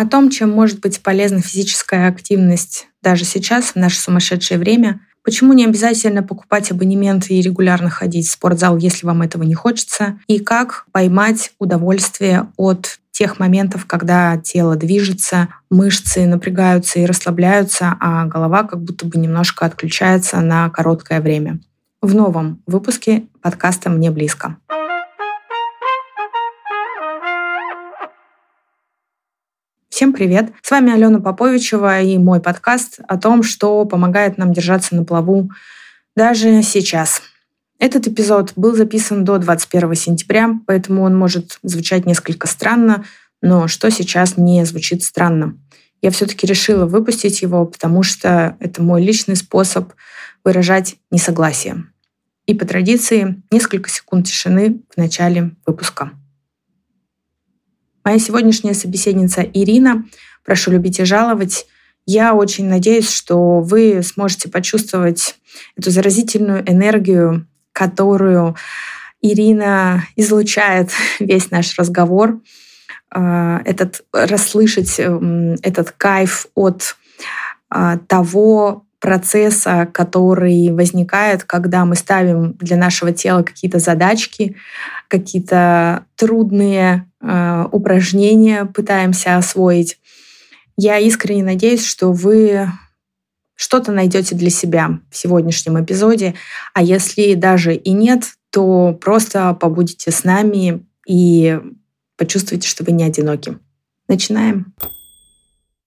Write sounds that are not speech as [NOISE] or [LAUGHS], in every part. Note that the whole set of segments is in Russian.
О том, чем может быть полезна физическая активность даже сейчас, в наше сумасшедшее время, почему не обязательно покупать абонемент и регулярно ходить в спортзал, если вам этого не хочется, и как поймать удовольствие от тех моментов, когда тело движется, мышцы напрягаются и расслабляются, а голова как будто бы немножко отключается на короткое время. В новом выпуске подкаста «Мне близко». Всем привет! С вами Алена Поповичева и мой подкаст о том, что помогает нам держаться на плаву даже сейчас. Этот эпизод был записан до 21 сентября, поэтому он может звучать несколько странно, но что сейчас не звучит странно. Я все-таки решила выпустить его, потому что это мой личный способ выражать несогласие. И по традиции несколько секунд тишины в начале выпуска. Моя сегодняшняя собеседница Ирина, прошу любить и жаловать. Я очень надеюсь, что вы сможете почувствовать эту заразительную энергию, которую Ирина излучает [LAUGHS] весь наш разговор, а, этот расслышать эм, этот кайф от а, того процесса, который возникает, когда мы ставим для нашего тела какие-то задачки, какие-то трудные э, упражнения пытаемся освоить. Я искренне надеюсь, что вы что-то найдете для себя в сегодняшнем эпизоде, а если даже и нет, то просто побудете с нами и почувствуйте, что вы не одиноки. Начинаем.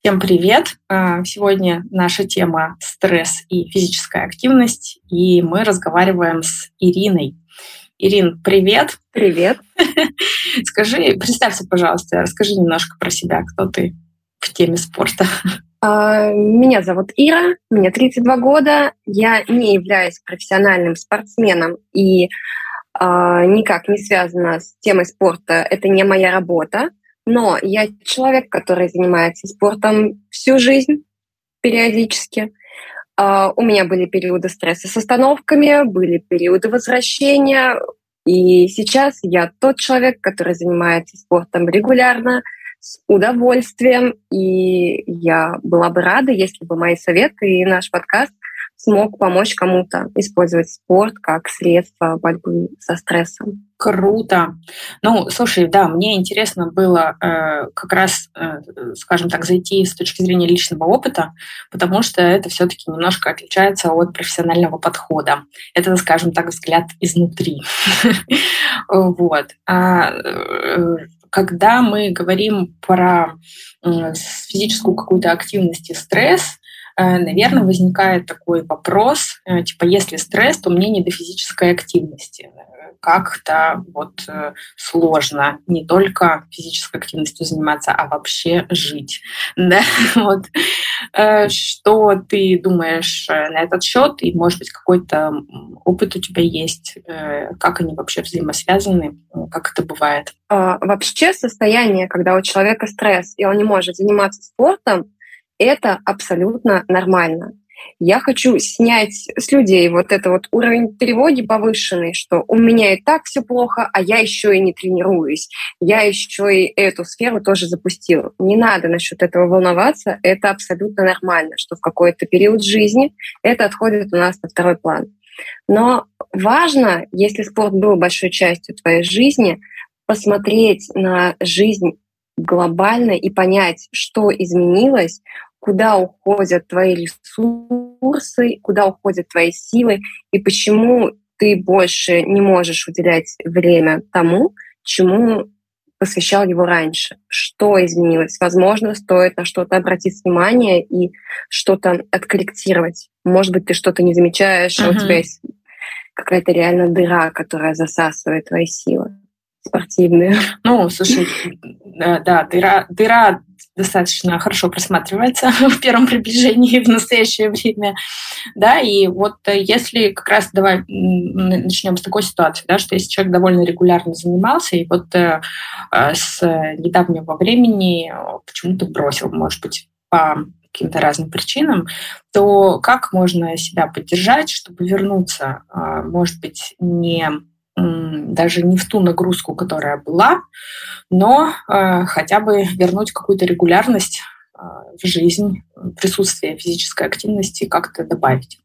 Всем привет! А, сегодня наша тема стресс и физическая активность, и мы разговариваем с Ириной. Ирин, привет! Привет! [LAUGHS] Скажи, представься, пожалуйста, расскажи немножко про себя, кто ты в теме спорта. А, меня зовут Ира, мне 32 года, я не являюсь профессиональным спортсменом и а, никак не связана с темой спорта, это не моя работа. Но я человек, который занимается спортом всю жизнь периодически. Uh, у меня были периоды стресса с остановками, были периоды возвращения. И сейчас я тот человек, который занимается спортом регулярно, с удовольствием. И я была бы рада, если бы мои советы и наш подкаст смог помочь кому-то использовать спорт как средство борьбы со стрессом. Круто. Ну, слушай, да, мне интересно было э, как раз, э, скажем так, зайти с точки зрения личного опыта, потому что это все-таки немножко отличается от профессионального подхода. Это, скажем так, взгляд изнутри. [LAUGHS] Вот. А, э, когда мы говорим про физическую какую-то активность и стресс, Э, наверное, возникает такой вопрос, э, типа, если стресс, то мне не до физической активности. Как-то вот э, сложно не только физической активностью заниматься, а вообще жить. [LAUGHS] Да? Вот. Что ты думаешь на этот счет? И, может быть, какой-то опыт у тебя есть? Как они вообще взаимосвязаны? Как это бывает? А, вообще состояние, когда у человека стресс, и он не может заниматься спортом, это абсолютно нормально. Я хочу снять с людей вот это вот уровень тревоги повышенный, что у меня и так все плохо, а я еще и не тренируюсь. Я еще и эту сферу тоже запустила. Не надо насчет этого волноваться. Это абсолютно нормально, что в какой-то период жизни это отходит у нас на второй план. Но важно, если спорт был большой частью твоей жизни, посмотреть на жизнь глобально и понять, что изменилось, куда уходят твои ресурсы, куда уходят твои силы и почему ты больше не можешь уделять время тому, чему посвящал его раньше. Что изменилось? Возможно, стоит на что-то обратить внимание и что-то откорректировать. Может быть, ты что-то не замечаешь, uh-huh. а у тебя есть какая-то реально дыра, которая засасывает твои силы спортивные. Ну, слушай, да, дыра, дыра достаточно хорошо просматривается [LAUGHS] в первом приближении в настоящее время, да, и вот э, если как раз давай начнем с такой ситуации, да, что если человек довольно регулярно занимался, и вот э, э с недавнего времени почему-то бросил, может быть, по каким-то разным причинам, то как можно себя поддержать, чтобы вернуться, э, может быть, не даже не в ту нагрузку, которая была, но э, хотя бы вернуть какую-то регулярность э, в жизнь, присутствие физической активности как-то добавить.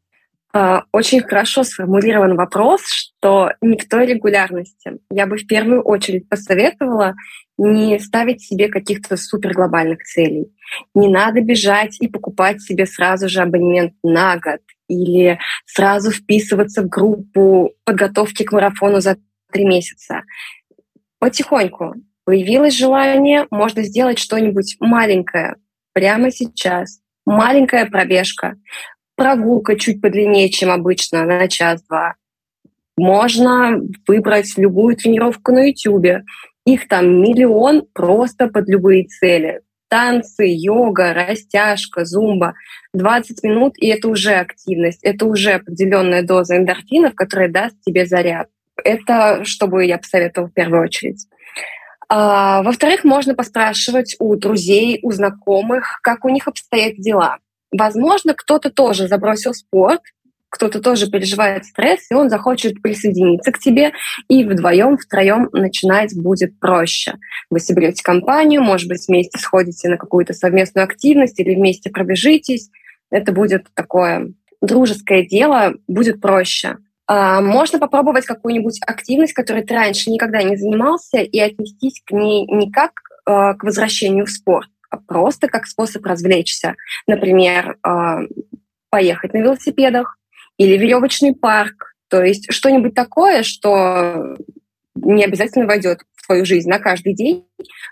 А, очень хорошо сформулирован вопрос, что не в той регулярности. Я бы в первую очередь посоветовала не ставить себе каких-то суперглобальных целей. Не надо бежать и покупать себе сразу же абонемент на год или сразу вписываться в группу подготовки к марафону за три месяца. Потихоньку появилось желание, можно сделать что-нибудь маленькое прямо сейчас. Маленькая пробежка, прогулка чуть подлиннее, чем обычно, на час-два. Можно выбрать любую тренировку на YouTube. Их там миллион просто под любые цели. Танцы, йога, растяжка, зумба. 20 минут, и это уже активность, это уже определенная доза эндорфинов, которая даст тебе заряд. Это что бы я посоветовала в первую очередь. А, во-вторых, можно поспрашивать у друзей, у знакомых, как у них обстоят дела. Возможно, кто-то тоже забросил спорт, кто-то тоже переживает стресс, и он захочет присоединиться к тебе, и вдвоем, втроем начинать будет проще. Вы соберете компанию, может быть, вместе сходите на какую-то совместную активность или вместе пробежитесь. Это будет такое дружеское дело, будет проще. А, можно попробовать какую-нибудь активность, которой ты раньше никогда не занимался, и отнестись к ней не как а, к возвращению в спорт, а просто как способ развлечься. Например, а, поехать на велосипедах, или веревочный парк. То есть что-нибудь такое, что не обязательно войдет в твою жизнь на каждый день,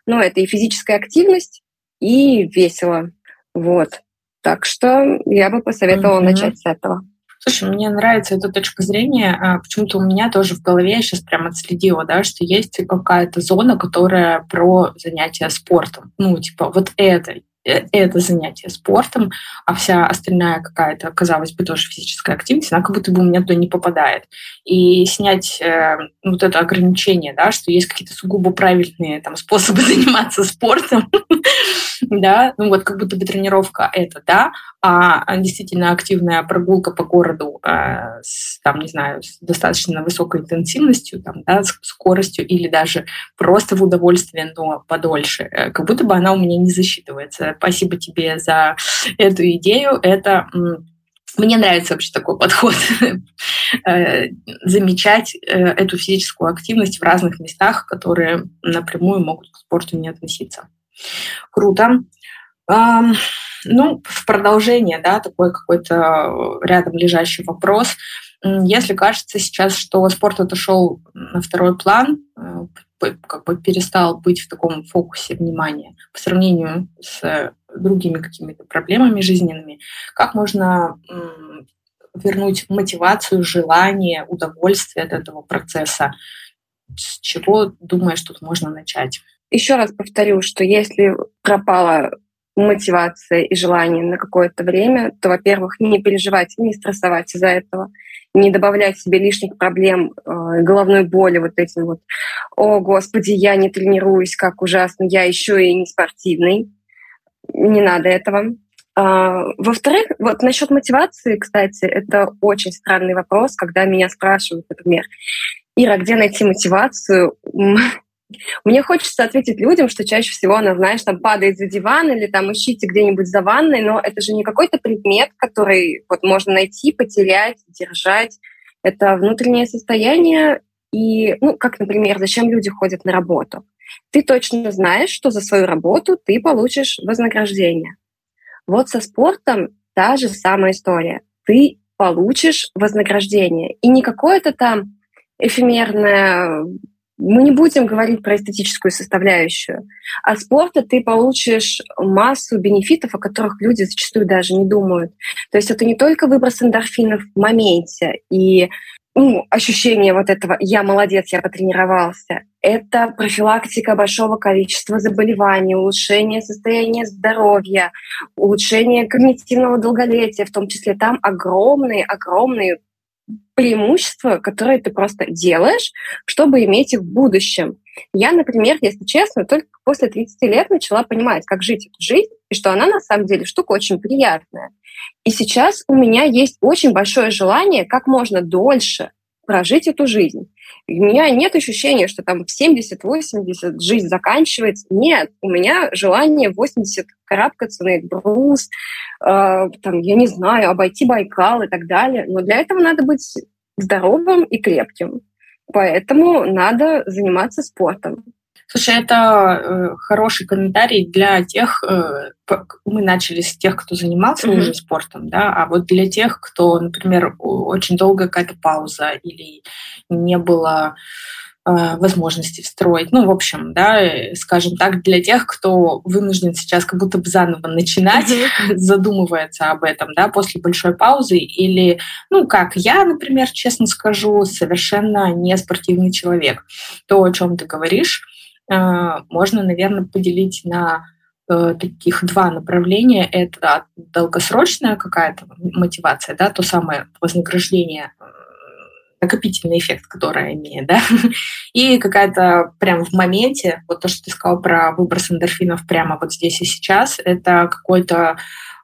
но это и физическая активность, и весело. Вот. Так что я бы посоветовала mm-hmm. начать с этого. Слушай, мне нравится эта точка зрения. А, почему-то у меня тоже в голове, я сейчас прям отследила, да, что есть какая-то зона, которая про занятия спортом. Ну, типа, вот это это занятие спортом, а вся остальная какая-то, казалось бы, тоже физическая активность, она как будто бы у меня туда не попадает. И снять э, вот это ограничение, да, что есть какие-то сугубо правильные там, способы [LAUGHS] заниматься спортом, [LAUGHS] да, ну вот как будто бы тренировка это, да, а действительно активная прогулка по городу э, с, там, не знаю, с достаточно высокой интенсивностью, там, да, с скоростью или даже просто в удовольствие, но подольше, э, как будто бы она у меня не засчитывается. Спасибо тебе за эту идею. Это мне нравится вообще такой подход, [LAUGHS] э, замечать э, эту физическую активность в разных местах, которые напрямую могут к спорту не относиться. Круто. Ну, в продолжение, да, такой какой-то рядом лежащий вопрос. Если кажется сейчас, что спорт отошел на второй план, э, как бы перестал быть в таком фокусе внимания по сравнению с другими какими-то проблемами жизненными, как можно вернуть мотивацию, желание, удовольствие от этого процесса? С чего, думаешь, тут можно начать? Еще раз повторю, что если пропала мотивация и желание на какое-то время, то, во-первых, не переживать, не стрессовать из-за этого, не добавлять себе лишних проблем, э, головной боли, вот этим вот, о, господи, я не тренируюсь, как ужасно, я еще и не спортивный. Не надо этого. А, во-вторых, вот насчет мотивации, кстати, это очень странный вопрос, когда меня спрашивают, например, Ира, где найти мотивацию? Мне хочется ответить людям, что чаще всего она, знаешь, там падает за диван или там ищите где-нибудь за ванной, но это же не какой-то предмет, который вот можно найти, потерять, держать. Это внутреннее состояние и, ну, как, например, зачем люди ходят на работу. Ты точно знаешь, что за свою работу ты получишь вознаграждение. Вот со спортом та же самая история. Ты получишь вознаграждение. И не какое-то там эфемерное мы не будем говорить про эстетическую составляющую. От спорта ты получишь массу бенефитов, о которых люди зачастую даже не думают. То есть это не только выброс эндорфинов в моменте и ну, ощущение вот этого «я молодец, я потренировался». Это профилактика большого количества заболеваний, улучшение состояния здоровья, улучшение когнитивного долголетия, в том числе там огромные-огромные преимущества, которые ты просто делаешь, чтобы иметь их в будущем. Я, например, если честно, только после 30 лет начала понимать, как жить эту жизнь, и что она на самом деле штука очень приятная. И сейчас у меня есть очень большое желание как можно дольше прожить эту жизнь. У меня нет ощущения, что там в 70-80 жизнь заканчивается. Нет, у меня желание в 80 карабкаться на Эльбрус, э, там, я не знаю, обойти Байкал и так далее. Но для этого надо быть здоровым и крепким. Поэтому надо заниматься спортом. Слушай, это э, хороший комментарий для тех, э, мы начали с тех, кто занимался mm-hmm. уже спортом, да, а вот для тех, кто, например, очень долгая какая-то пауза или не было э, возможности встроить. Ну, в общем, да, скажем так, для тех, кто вынужден сейчас как будто бы заново начинать, mm-hmm. [LAUGHS] задумывается об этом, да, после большой паузы, или, ну, как я, например, честно скажу, совершенно не спортивный человек. То, о чем ты говоришь, можно, наверное, поделить на э, таких два направления. Это долгосрочная какая-то мотивация, да, то самое вознаграждение, э, накопительный эффект, который имеет, да, [LAUGHS] и какая-то прям в моменте, вот то, что ты сказал про выброс эндорфинов прямо вот здесь и сейчас, это какой-то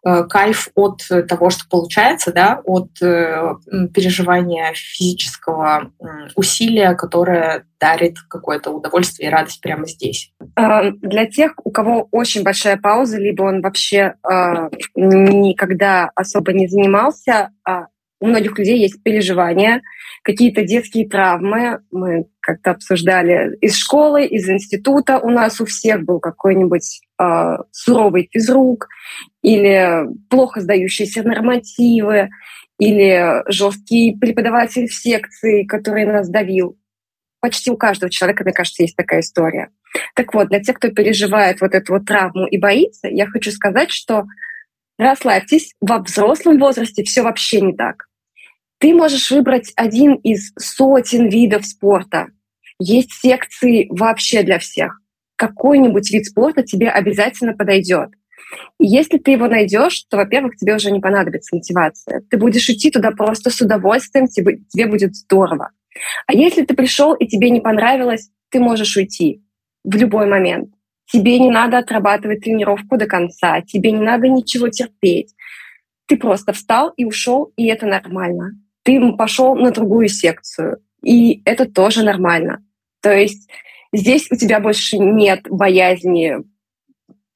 кайф от того, что получается, да, от э, переживания физического усилия, которое дарит какое-то удовольствие и радость прямо здесь. Э, для тех, у кого очень большая пауза, либо он вообще никогда особо не занимался, а у многих людей есть переживания, какие-то детские травмы. Мы как-то обсуждали из школы, из института. У нас у всех был какой-нибудь э, суровый физрук или плохо сдающиеся нормативы, или жесткий преподаватель в секции, который нас давил. Почти у каждого человека, мне кажется, есть такая история. Так вот, для тех, кто переживает вот эту вот травму и боится, я хочу сказать, что расслабьтесь, во взрослом возрасте все вообще не так. Ты можешь выбрать один из сотен видов спорта. Есть секции вообще для всех. Какой-нибудь вид спорта тебе обязательно подойдет. И если ты его найдешь, то, во-первых, тебе уже не понадобится мотивация. Ты будешь идти туда просто с удовольствием, тебе, тебе будет здорово. А если ты пришел и тебе не понравилось, ты можешь уйти в любой момент. Тебе не надо отрабатывать тренировку до конца, тебе не надо ничего терпеть. Ты просто встал и ушел, и это нормально. Ты пошел на другую секцию, и это тоже нормально. То есть здесь у тебя больше нет боязни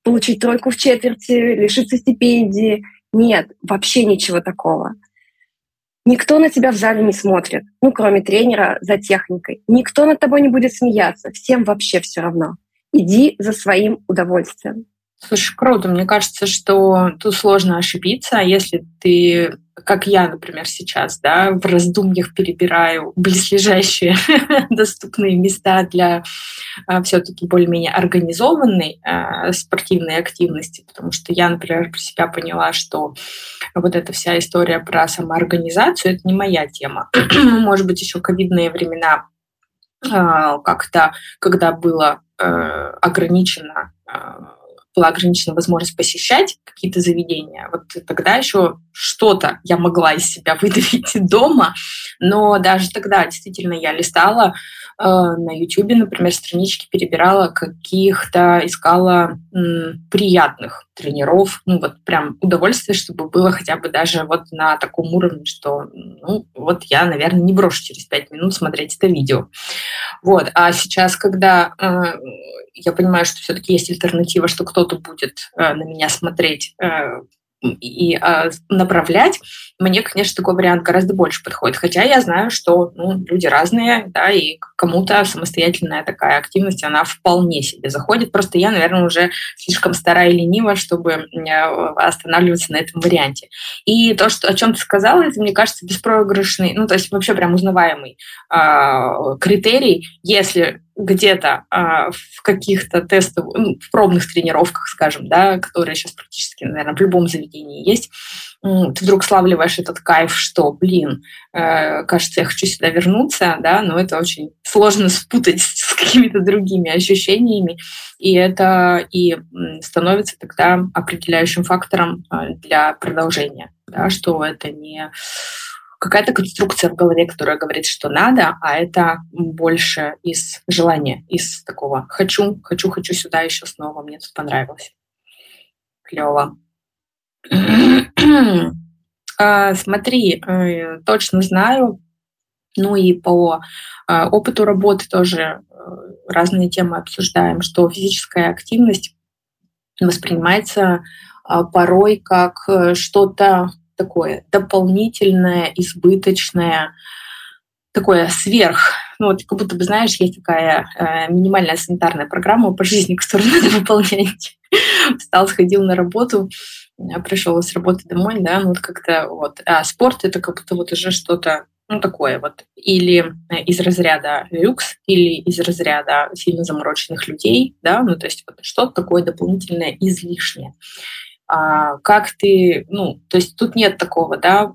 получить тройку в четверти, лишиться стипендии. Нет, вообще ничего такого. Никто на тебя в зале не смотрит, ну, кроме тренера за техникой. Никто над тобой не будет смеяться. Всем вообще все равно. Иди за своим удовольствием. Слушай, круто. Мне кажется, что тут сложно ошибиться, если ты, как я, например, сейчас, да, в раздумьях перебираю близлежащие [LAUGHS] доступные места для а, все-таки более-менее организованной а, спортивной активности, потому что я, например, про себя поняла, что вот эта вся история про самоорганизацию — это не моя тема. [CLEARS THROAT] Может быть, еще ковидные времена а, как-то, когда было э, ограничено была ограничена возможность посещать какие-то заведения, вот тогда еще что-то я могла из себя выдавить [LAUGHS] дома, но даже тогда действительно я листала э, на YouTube, например, странички перебирала каких-то, искала приятных тренеров, ну вот прям удовольствие, чтобы было хотя бы даже вот на таком уровне, что ну вот я, наверное, не брошу через пять минут смотреть это видео. Вот, а сейчас, когда э, я понимаю, что все-таки есть альтернатива, что кто-то будет э, на меня смотреть э, и э, направлять, мне, конечно, такой вариант гораздо больше подходит. Хотя я знаю, что ну, люди разные, да, и кому-то самостоятельная такая активность, она вполне себе заходит. Просто я, наверное, уже слишком старая и ленива, чтобы останавливаться на этом варианте. И то, что, о чем ты сказала, это, мне кажется, беспроигрышный, ну, то есть вообще прям узнаваемый э, критерий, если где-то а, в каких-то тестовых, ну, в пробных тренировках, скажем, да, которые сейчас практически, наверное, в любом заведении есть, ты вдруг славливаешь этот кайф, что, блин, э, кажется, я хочу сюда вернуться, да, но это очень сложно спутать с какими-то другими ощущениями, и это и становится тогда определяющим фактором э, для продолжения, да, что это не какая-то конструкция в голове, которая говорит, что надо, а это больше из желания, из такого «хочу, хочу, хочу сюда еще снова, мне тут понравилось». Клево. [CLEARS THROAT] А, смотри, э, точно знаю, Ну и по э, опыту работы тоже э, разные темы обсуждаем, что физическая активность воспринимается э, порой как что-то такое дополнительное, избыточное, такое сверх. Ну, вот как будто бы, знаешь, есть такая э, минимальная санитарная программа по жизни, которую [LAUGHS] надо выполнять. Встал, сходил на работу, пришел с работы домой, да, ну вот как-то вот. А спорт это как будто вот уже что-то ну, такое вот. Или э, из разряда люкс, или из разряда сильно замороченных людей, да, ну, то есть вот что-то такое дополнительное, излишнее. А, как ты, ну, то есть тут нет такого, да,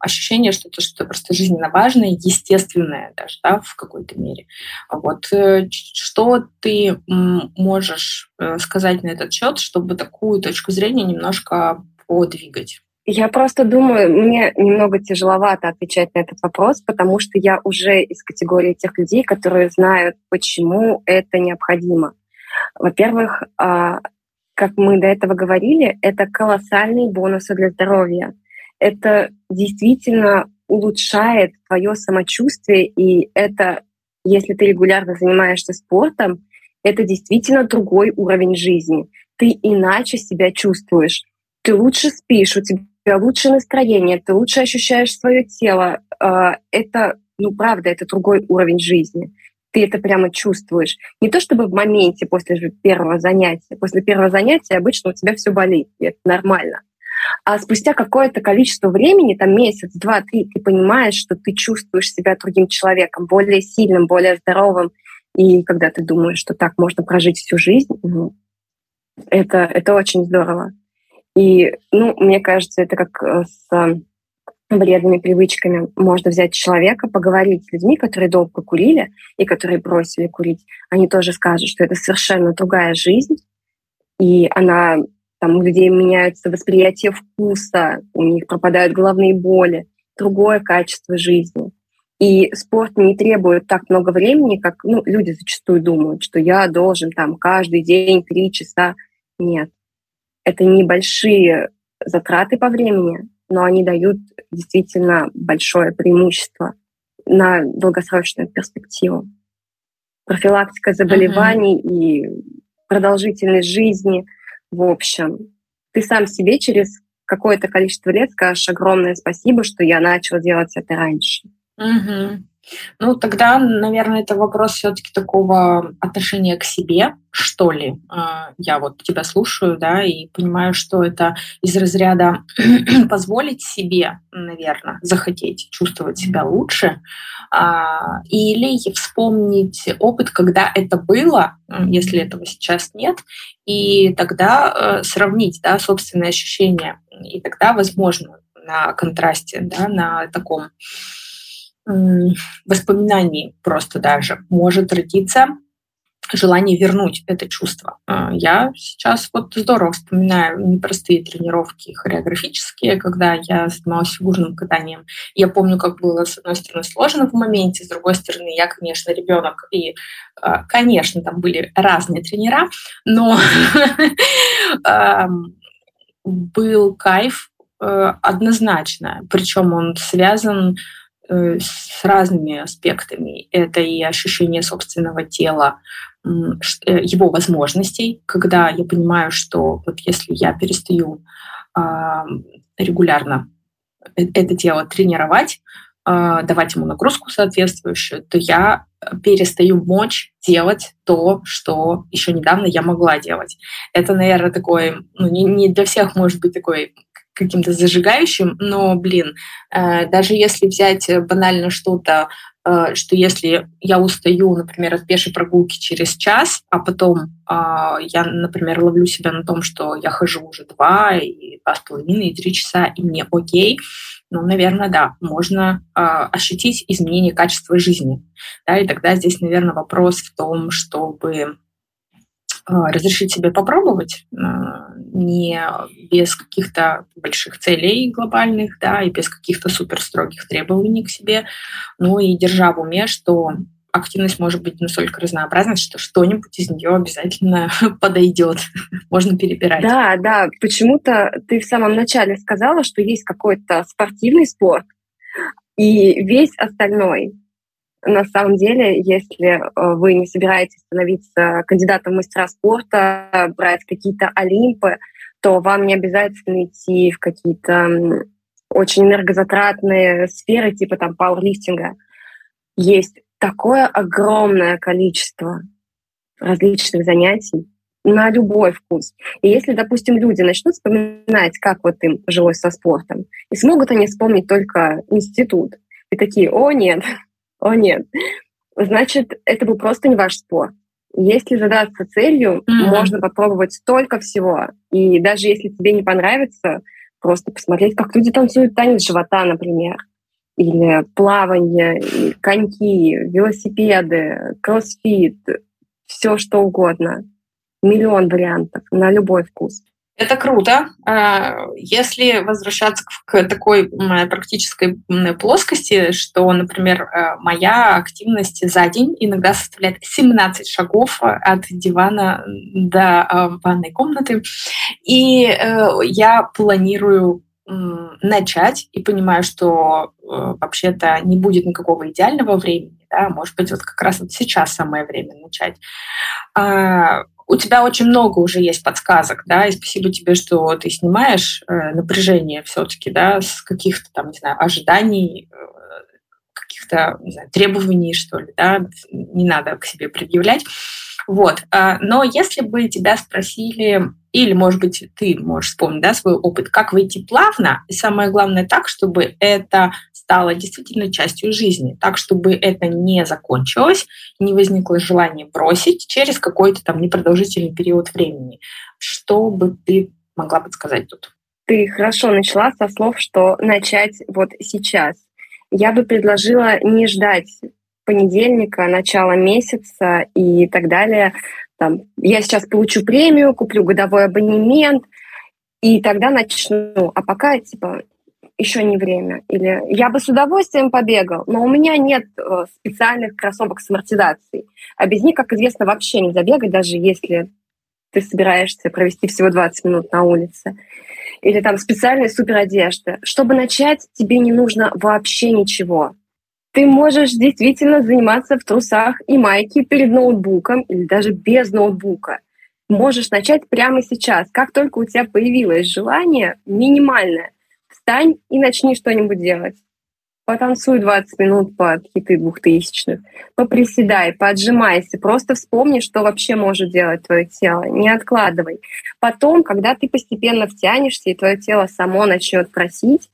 ощущения, что это что просто жизненно важное, естественное даже, да, в какой-то мере. Вот э, что ты можешь э, сказать на этот счет, чтобы такую точку зрения немножко подвигать? Я просто думаю, мне немного тяжеловато отвечать на этот вопрос, потому что я уже из категории тех людей, которые знают, почему это необходимо. Во-первых, а, как мы до этого говорили, это колоссальные бонусы для здоровья. Это действительно улучшает твое самочувствие, и это, если ты регулярно занимаешься спортом, это действительно другой уровень жизни. Ты иначе себя чувствуешь. Ты лучше спишь, у тебя лучше настроение, ты лучше ощущаешь свое тело. А, это, ну правда, это другой уровень жизни ты это прямо чувствуешь. Не то чтобы в моменте после первого занятия. После первого занятия обычно у тебя все болит, и это нормально. А спустя какое-то количество времени, там месяц, два, три, ты понимаешь, что ты чувствуешь себя другим человеком, более сильным, более здоровым. И когда ты думаешь, что так можно прожить всю жизнь, ну, это, это очень здорово. И, ну, мне кажется, это как э, с вредными привычками можно взять человека, поговорить с людьми, которые долго курили и которые бросили курить. Они тоже скажут, что это совершенно другая жизнь, и она там у людей меняется восприятие вкуса, у них пропадают головные боли, другое качество жизни. И спорт не требует так много времени, как ну, люди зачастую думают, что я должен там каждый день три часа. Нет. Это небольшие затраты по времени, но они дают действительно большое преимущество на долгосрочную перспективу. Профилактика заболеваний uh-huh. и продолжительность жизни, в общем. Ты сам себе через какое-то количество лет скажешь огромное спасибо, что я начал делать это раньше. Угу. Ну, тогда, наверное, это вопрос все-таки такого отношения к себе, что ли. А, я вот тебя слушаю, да, и понимаю, что это из разряда [CLEARS THROAT] позволить себе, наверное, захотеть чувствовать себя лучше, а, или вспомнить опыт, когда это было, если этого сейчас нет, и тогда э, сравнить, да, собственные ощущения, и тогда, возможно, на контрасте, да, на таком воспоминаний просто даже может родиться желание вернуть это чувство. А, я сейчас вот здорово вспоминаю непростые тренировки хореографические, когда я занималась фигурным катанием. Я помню, как было, с одной стороны, сложно в моменте, с другой стороны, я, конечно, ребенок, и, а, конечно, там были разные тренера, но [LAUGHS] был кайф э, однозначно, причем он связан Э, с разными аспектами. Это и ощущение собственного тела, э, его возможностей, когда я понимаю, что вот если я перестаю регулярно э, это тело тренировать, а, давать ему нагрузку соответствующую, то я перестаю мочь делать то, что еще недавно я могла делать. Это, наверное, такой, ну, не, не для всех может быть такой каким-то зажигающим, но, блин, э, даже если взять банально что-то, э, что если я устаю, например, от пешей прогулки через час, а потом э, я, например, ловлю себя на том, что я хожу уже два, и два с половиной, и три часа, и мне окей, ну, наверное, да, можно э, ощутить изменение качества жизни. Да, и тогда здесь, наверное, вопрос в том, чтобы а, разрешить себе попробовать, а, не без каких-то больших целей глобальных, да, и без каких-то супер строгих требований к себе, ну и держа в уме, что активность может быть настолько разнообразна, что что-нибудь из нее обязательно [LAUGHS] подойдет. [LAUGHS] Можно перебирать. Да, да. Почему-то ты в самом начале сказала, что есть какой-то спортивный спорт, и весь остальной на самом деле, если вы не собираетесь становиться кандидатом в мастера спорта, брать какие-то олимпы, то вам не обязательно идти в какие-то очень энергозатратные сферы, типа там пауэрлифтинга. Есть такое огромное количество различных занятий на любой вкус. И если, допустим, люди начнут вспоминать, как вот им жилось со спортом, и смогут они вспомнить только институт, и такие, о нет, о нет, значит, это был просто не ваш спорт. Если задаться целью, mm-hmm. можно попробовать столько всего. И даже если тебе не понравится, просто посмотреть, как люди танцуют танец живота, например, или плавание, коньки, велосипеды, кроссфит, все что угодно. Миллион вариантов на любой вкус. Это круто. А, если возвращаться к такой практической плоскости, что, например, э, моя активность за день иногда составляет 17 шагов от дивана до а, ванной комнаты, и э, я планирую начать и понимаю, что э, вообще-то не будет никакого идеального времени, да, может быть, вот как раз вот сейчас самое время начать а, у тебя очень много уже есть подсказок, да, и спасибо тебе, что ты снимаешь э, напряжение все-таки, да, с каких-то там, не знаю, ожиданий, э, каких-то, знаю, требований, что ли, да, не надо к себе предъявлять. Вот. А, но если бы тебя спросили, или, может быть, ты можешь вспомнить да, свой опыт, как выйти плавно, и самое главное так, чтобы это стало действительно частью жизни, так, чтобы это не закончилось, не возникло желание бросить через какой-то там непродолжительный период времени. Что бы ты могла подсказать тут? Ты хорошо начала со слов, что начать вот сейчас. Я бы предложила не ждать понедельника, начала месяца и так далее. Там, я сейчас получу премию, куплю годовой абонемент, и тогда начну. А пока, типа, еще не время. Или я бы с удовольствием побегал, но у меня нет э, специальных кроссовок с амортизацией. А без них, как известно, вообще нельзя бегать, даже если ты собираешься провести всего 20 минут на улице. Или там специальные суперодежды. Чтобы начать, тебе не нужно вообще ничего ты можешь действительно заниматься в трусах и майке перед ноутбуком или даже без ноутбука. Можешь начать прямо сейчас. Как только у тебя появилось желание минимальное, встань и начни что-нибудь делать. Потанцуй 20 минут под хиты двухтысячных. Поприседай, поотжимайся. Просто вспомни, что вообще может делать твое тело. Не откладывай. Потом, когда ты постепенно втянешься, и твое тело само начнет просить,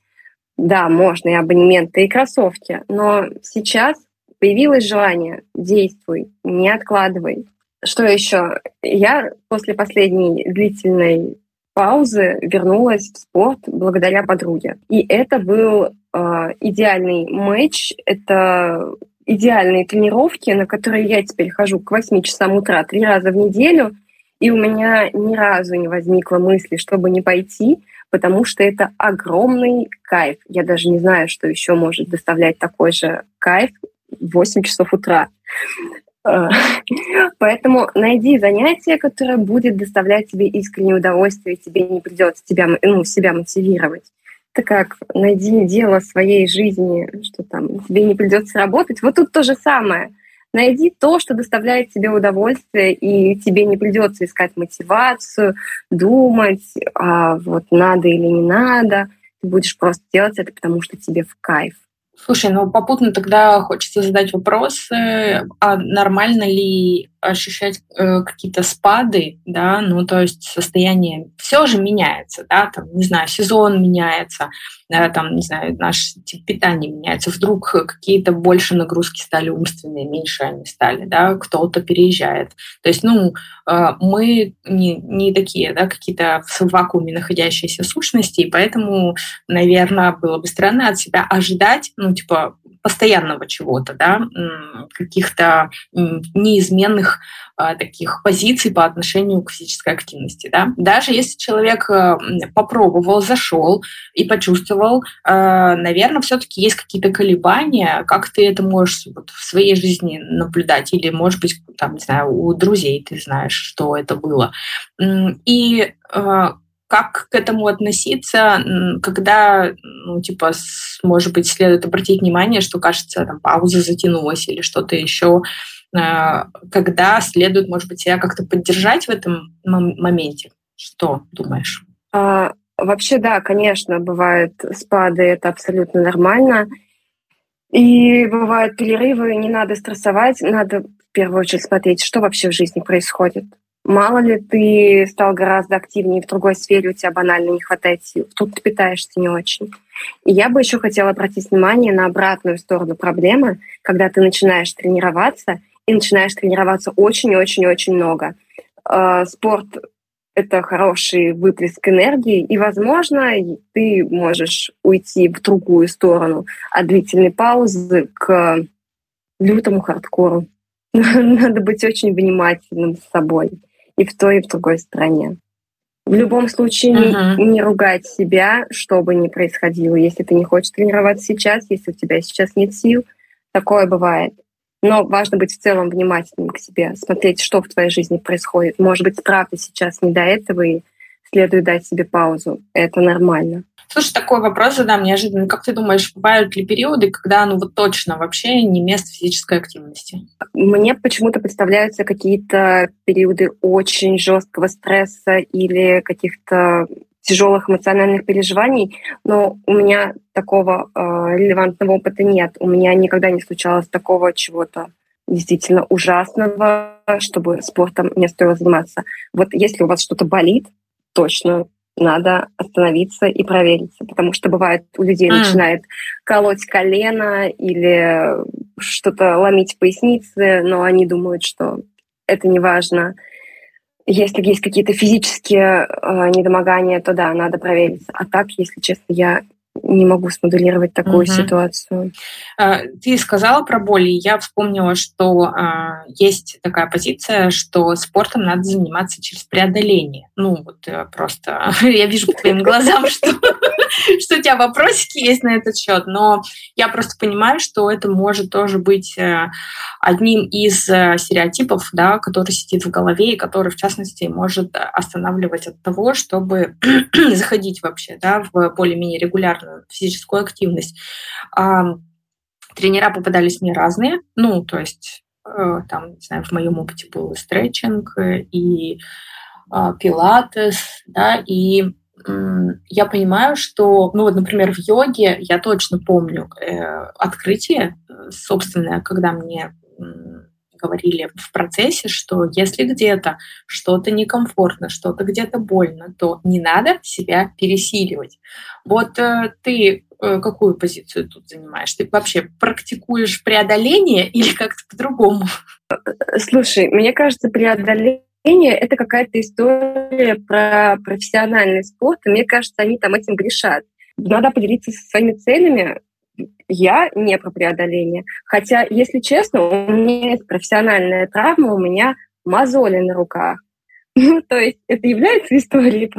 да, можно и абонементы, и кроссовки, но сейчас появилось желание, действуй, не откладывай. Что еще? Я после последней длительной паузы вернулась в спорт благодаря подруге. И это был э, идеальный матч, это идеальные тренировки, на которые я теперь хожу к 8 часам утра три раза в неделю, и у меня ни разу не возникло мысли, чтобы не пойти, потому что это огромный кайф. Я даже не знаю, что еще может доставлять такой же кайф в 8 часов утра. Э, [LAUGHS] поэтому найди занятие, которое будет доставлять тебе искреннее удовольствие, и тебе не придется тебя, ну, себя мотивировать. Это как найди дело своей жизни, что там тебе не придется работать. Вот тут то же самое – Найди то, что доставляет тебе удовольствие, и тебе не придется искать мотивацию, думать, а вот надо или не надо. Ты будешь просто делать это, потому что тебе в кайф. Слушай, ну попутно тогда хочется задать вопрос, а нормально ли ощущать э, какие-то спады, да, ну то есть состояние все же меняется, да, там, не знаю, сезон меняется, да, там, не знаю, наш тип питания меняется, вдруг какие-то больше нагрузки стали умственные, меньше они стали, да, кто-то переезжает. То есть, ну, э, мы не, не такие, да, какие-то в вакууме находящиеся сущности, и поэтому, наверное, было бы странно от себя ожидать, ну, типа, постоянного чего-то, да, каких-то неизменных а, таких позиций по отношению к физической активности. Да? Даже если человек э, попробовал, зашел и почувствовал, э, наверное, все-таки есть какие-то колебания, как ты это можешь вот, в своей жизни наблюдать, или, может быть, там, не знаю, у друзей ты знаешь, что это было. И э, как к этому относиться, когда, ну, типа, может быть, следует обратить внимание, что, кажется, там, пауза затянулась или что-то еще, э, когда следует, может быть, себя как-то поддержать в этом моменте? Что думаешь? А, вообще, да, конечно, бывают спады, это абсолютно нормально. И бывают перерывы, не надо стрессовать, надо в первую очередь смотреть, что вообще в жизни происходит. Мало ли ты стал гораздо активнее в другой сфере, у тебя банально не хватает сил. Тут ты питаешься не очень. И я бы еще хотела обратить внимание на обратную сторону проблемы, когда ты начинаешь тренироваться и начинаешь тренироваться очень-очень-очень много. А, спорт — это хороший выплеск энергии, и, возможно, ты можешь уйти в другую сторону от длительной паузы к лютому хардкору. [LAUGHS] Надо быть очень внимательным с собой и в той, и в другой стране. В любом случае uh-huh. не, не ругать себя, что бы ни происходило. Если ты не хочешь тренироваться сейчас, если у тебя сейчас нет сил, такое бывает. Но важно быть в целом внимательным к себе, смотреть, что в твоей жизни происходит. Может быть, правда сейчас не до этого, и следует дать себе паузу. Это нормально. Слушай, такой вопрос задам неожиданно. Как ты думаешь, бывают ли периоды, когда ну вот точно вообще не место физической активности? Мне почему-то представляются какие-то периоды очень жесткого стресса или каких-то тяжелых эмоциональных переживаний, но у меня такого э, релевантного опыта нет. У меня никогда не случалось такого чего-то действительно ужасного, чтобы спортом не стоило заниматься. Вот если у вас что-то болит, точно надо остановиться и провериться, потому что бывает у людей mm. начинает колоть колено или что-то ломить в пояснице, но они думают, что это не важно. Если есть какие-то физические э, недомогания, то да, надо провериться. А так, если честно, я не могу смоделировать такую угу. ситуацию. А, ты сказала про боли, и я вспомнила, что а, есть такая позиция, что спортом надо заниматься через преодоление. Ну, вот э, просто [LAUGHS] я вижу по твоим глазам, что, [LAUGHS] что у тебя вопросики есть на этот счет, но я просто понимаю, что это может тоже быть э, одним из э, стереотипов, да, который сидит в голове и который, в частности, может останавливать от того, чтобы [CLEARS THROAT] заходить вообще да, в более-менее регулярную физическую активность. Тренера попадались мне разные, ну, то есть э, там, не знаю, в моем опыте был стретчинг и а, пилатес, да, и я понимаю, что, ну вот, например, в йоге я точно помню э, открытие э, собственное, когда мне говорили в процессе, что если где-то что-то некомфортно, что-то где-то больно, то не надо себя пересиливать. Вот э, ты э, какую позицию тут занимаешь? Ты вообще практикуешь преодоление или как-то по-другому? Слушай, мне кажется, преодоление это какая-то история про профессиональный спорт, и мне кажется, они там этим грешат. Надо поделиться со своими целями, я не про преодоление. Хотя, если честно, у меня есть профессиональная травма, у меня мозоли на руках. [LAUGHS] Ну, то есть это является историей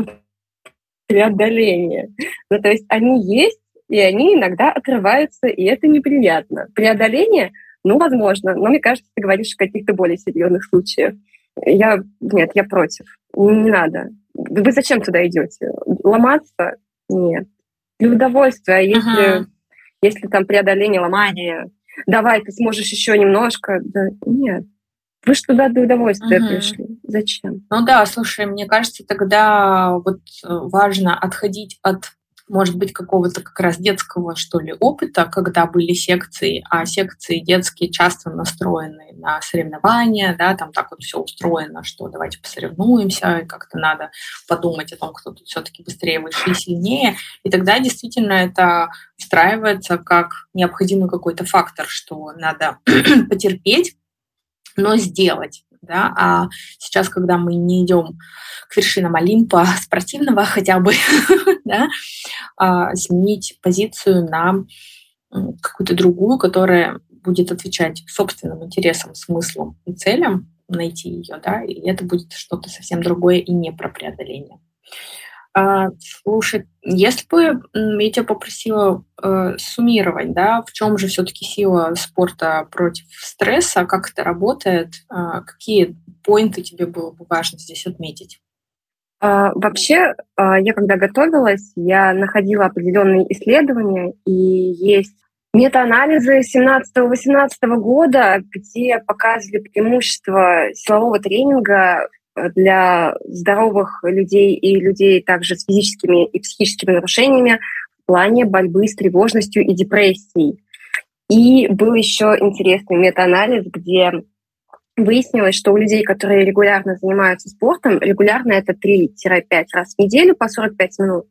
преодоления. Ну, то есть они есть, и они иногда отрываются, и это неприятно. Преодоление, ну, возможно, но мне кажется, ты говоришь о каких-то более серьезных случаях. Я, нет, я против. Не надо. Вы зачем туда идете? Ломаться? Нет. Для удовольствия. А если uh-huh если там преодоление ломания, давай, ты сможешь еще немножко. Да, нет. Вы что туда для удовольствия угу. пришли. Зачем? Ну да, слушай, мне кажется, тогда вот э, важно отходить от может быть, какого-то как раз детского, что ли, опыта, когда были секции, а секции детские часто настроены на соревнования, да, там так вот все устроено, что давайте посоревнуемся, и как-то надо подумать о том, кто тут все-таки быстрее, выше и сильнее, и тогда действительно это встраивается как необходимый какой-то фактор, что надо [CLEARS THROAT] потерпеть, но сделать да, а сейчас, когда мы не идем к вершинам Олимпа [LAUGHS] спортивного хотя бы, [LAUGHS] да, а, сменить позицию на какую-то другую, которая будет отвечать собственным интересам, смыслам и целям, найти ее, да, и это будет что-то совсем другое и не про преодоление. А, слушай, если бы я тебя попросила э, суммировать, да, в чем же все-таки сила спорта против стресса, как это работает, э, какие поинты тебе было бы важно здесь отметить? А, вообще, а, я когда готовилась, я находила определенные исследования, и есть метаанализы 17-18 года, где показывали преимущество силового тренинга для здоровых людей и людей также с физическими и психическими нарушениями в плане борьбы с тревожностью и депрессией. И был еще интересный метаанализ, где выяснилось, что у людей, которые регулярно занимаются спортом, регулярно это 3-5 раз в неделю по 45 минут,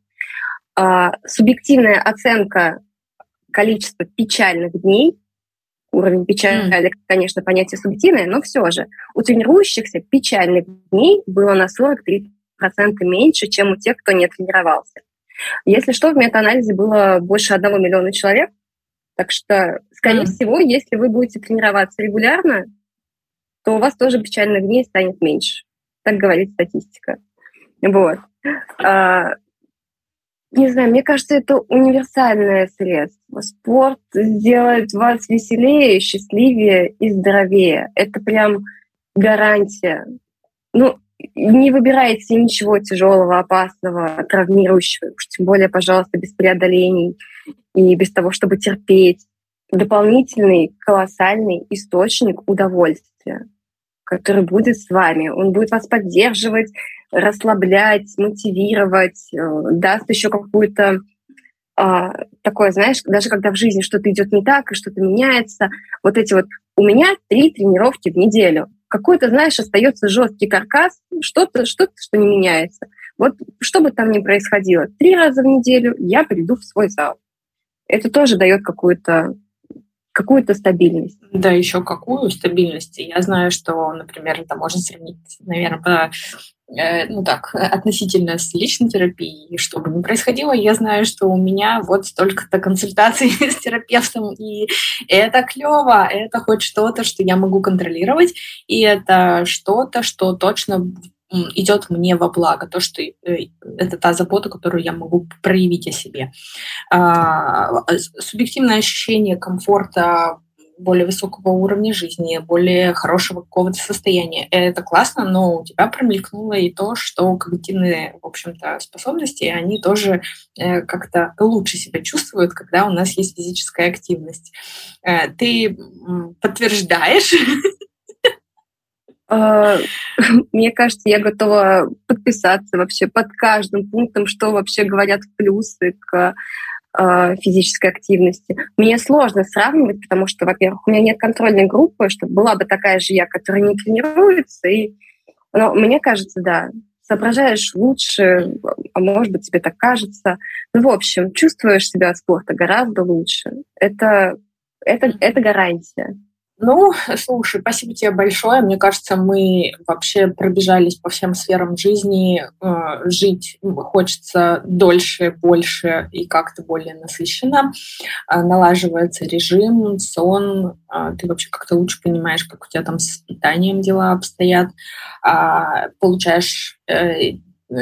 а, субъективная оценка количества печальных дней, уровень печали, mm. конечно, понятие субъективное, но все же у тренирующихся печальных дней было на 43% меньше, чем у тех, кто не тренировался. Если что, в метаанализе было больше одного миллиона человек, так что, скорее mm. всего, если вы будете тренироваться регулярно, то у вас тоже печальных дней станет меньше. Так говорит статистика. Вот. А, не знаю, мне кажется, это универсальное средство. Спорт сделает вас веселее, счастливее и здоровее. Это прям гарантия. Ну, не выбирайте ничего тяжелого, опасного, травмирующего, уж тем более, пожалуйста, без преодолений и без того, чтобы терпеть. Дополнительный колоссальный источник удовольствия который будет с вами. Он будет вас поддерживать, расслаблять, мотивировать, э, даст еще какую-то а, такое, знаешь, даже когда в жизни что-то идет не так и что-то меняется, вот эти вот у меня три тренировки в неделю. Какой-то, знаешь, остается жесткий каркас, что-то, что-то, что не меняется. Вот что бы там ни происходило, три раза в неделю я приду в свой зал. Это тоже дает какую-то какую-то стабильность. Да, еще какую стабильность. Я знаю, что, например, это можно сравнить, наверное, по ну так, относительно с личной терапией, что бы ни происходило, я знаю, что у меня вот столько-то консультаций [LAUGHS] с терапевтом, и это клево, это хоть что-то, что я могу контролировать, и это что-то, что точно идет мне во благо, то, что э, это та забота, которую я могу проявить о себе. А, субъективное ощущение комфорта более высокого уровня жизни, более хорошего какого-то состояния. Это классно, но у тебя промелькнуло и то, что когнитивные, в общем-то, способности, они тоже э, как-то лучше себя чувствуют, когда у нас есть физическая активность. Э, ты подтверждаешь А, [LAUGHS] мне кажется, я готова подписаться вообще под каждым пунктом, что вообще говорят плюсы к а, физической активности. Мне сложно сравнивать, потому что, во-первых, у меня нет контрольной группы, чтобы была бы такая же я, которая не тренируется. И... Но мне кажется, да, соображаешь лучше, а может быть, тебе так кажется. Ну, в общем, чувствуешь себя от спорта гораздо лучше. Это, это, это гарантия. Ну, слушай, спасибо тебе большое. Мне кажется, мы вообще пробежались по всем сферам жизни. Э, жить хочется дольше, больше и как-то более насыщенно. Э, налаживается режим, сон. Э, ты вообще как-то лучше понимаешь, как у тебя там с питанием дела обстоят. Получаешь Э,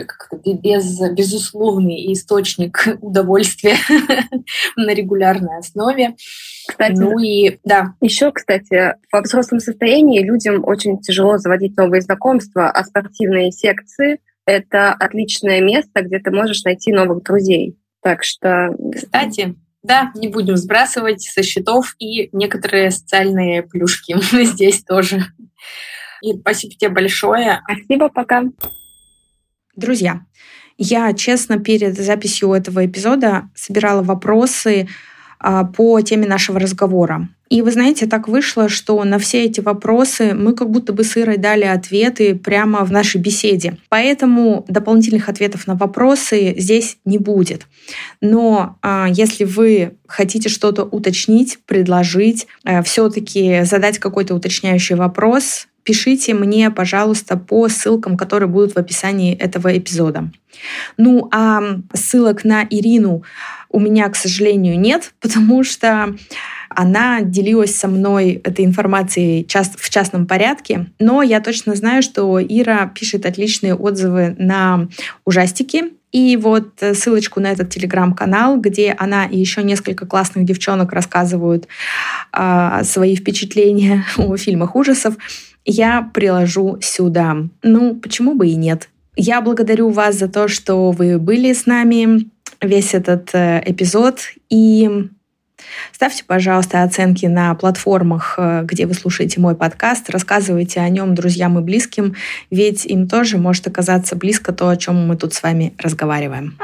как-то без, безусловный источник [LAUGHS] удовольствия [LAUGHS] на регулярной основе. Кстати, ну и да. Еще, кстати, во взрослом состоянии людям очень тяжело заводить новые знакомства, а спортивные секции — это отличное место, где ты можешь найти новых друзей. Так что... Кстати, да, не будем сбрасывать со счетов и некоторые социальные плюшки [LAUGHS] здесь тоже. И спасибо тебе большое. Спасибо, пока. Друзья, я, честно, перед записью этого эпизода собирала вопросы а, по теме нашего разговора. И вы знаете, так вышло, что на все эти вопросы мы как будто бы с Ирой дали ответы прямо в нашей беседе. Поэтому дополнительных ответов на вопросы здесь не будет. Но а, если вы хотите что-то уточнить, предложить, а, все-таки задать какой-то уточняющий вопрос, пишите мне, пожалуйста, по ссылкам, которые будут в описании этого эпизода. Ну, а ссылок на Ирину у меня, к сожалению, нет, [LAUGHS] потому что она делилась со мной этой информацией в частном порядке, но я точно знаю, что Ира пишет отличные отзывы на ужастики, и вот ссылочку на этот телеграм-канал, где она и еще несколько классных девчонок рассказывают э, свои впечатления [LAUGHS] о фильмах ужасов, я приложу сюда. Ну, почему бы и нет? Я благодарю вас за то, что вы были с нами весь этот э, эпизод. И ставьте, пожалуйста, оценки на платформах, э, где вы слушаете мой подкаст. Рассказывайте о нем друзьям и близким, ведь им тоже может оказаться близко то, о чем мы тут с вами разговариваем.